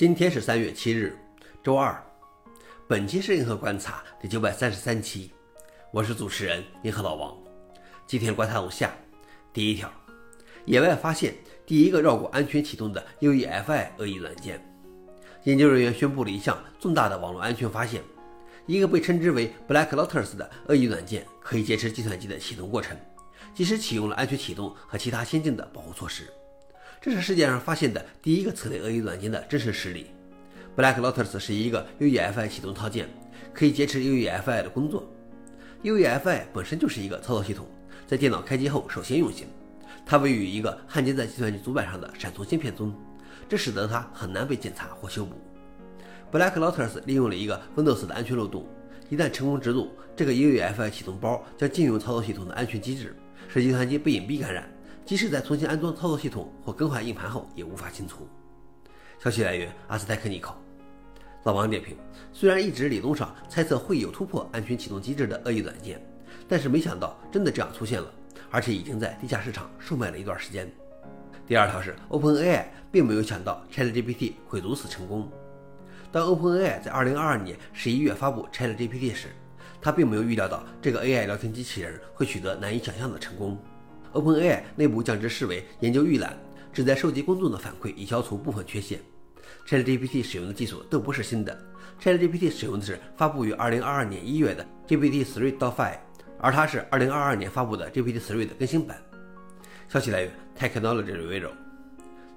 今天是三月七日，周二。本期是银河观察第九百三十三期，我是主持人银河老王。今天观察如下：第一条，野外发现第一个绕过安全启动的 UEFI 恶意软件。研究人员宣布了一项重大的网络安全发现：一个被称之为 Black Lotus 的恶意软件可以劫持计算机的启动过程，即使启用了安全启动和其他先进的保护措施。这是世界上发现的第一个此类恶意软件的真实实例。Black Lotus 是一个 UEFI 启动套件，可以劫持 UEFI 的工作。UEFI 本身就是一个操作系统，在电脑开机后首先运行。它位于一个焊接在计算机主板上的闪存芯片中，这使得它很难被检查或修补。Black Lotus 利用了一个 Windows 的安全漏洞，一旦成功植入，这个 UEFI 启动包将禁用操作系统的安全机制，使计算机被隐蔽感染。即使在重新安装操作系统或更换硬盘后，也无法清除。消息来源：阿斯泰克尼考。老王点评：虽然一直理论上猜测会有突破安全启动机制的恶意软件，但是没想到真的这样出现了，而且已经在地下市场售卖了一段时间。第二条是，OpenAI 并没有想到 ChatGPT 会如此成功。当 OpenAI 在2022年11月发布 ChatGPT 时，他并没有预料到这个 AI 聊天机器人会取得难以想象的成功。OpenAI 内部将之视为研究预览，旨在收集公众的反馈以消除部分缺陷。ChatGPT 使用的技术都不是新的，ChatGPT 使用的是发布于2022年1月的 GPT-3.5，而它是2022年发布的 GPT-3 的更新版。消息来源：Technology Review。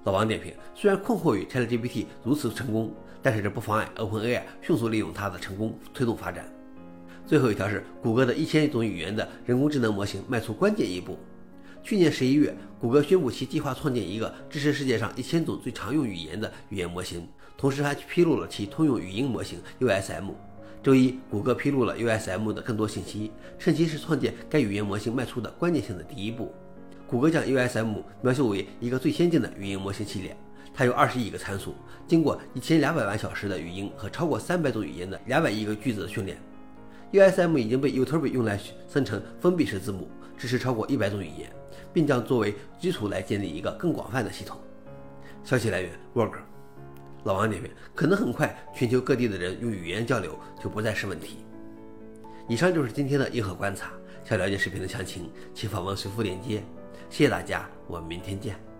老王点评：虽然困惑于 ChatGPT 如此成功，但是这不妨碍 OpenAI 迅速利用它的成功推动发展。最后一条是，谷歌的一千种语言的人工智能模型迈出关键一步。去年十一月，谷歌宣布其计划创建一个支持世界上一千种最常用语言的语言模型，同时还披露了其通用语音模型 USM。周一，谷歌披露了 USM 的更多信息，称其是创建该语言模型迈出的关键性的第一步。谷歌将 USM 描述为一个最先进的语音模型系列，它有二十亿个参数，经过一千两百万小时的语音和超过三百种语言的两百亿个句子的训练。USM 已经被 YouTube 用来生成封闭式字幕，支持超过一百种语言。并将作为基础来建立一个更广泛的系统。消息来源：Work。老王点评：可能很快，全球各地的人用语言交流就不再是问题。以上就是今天的硬核观察。想了解视频的详情，请访问随附链接。谢谢大家，我们明天见。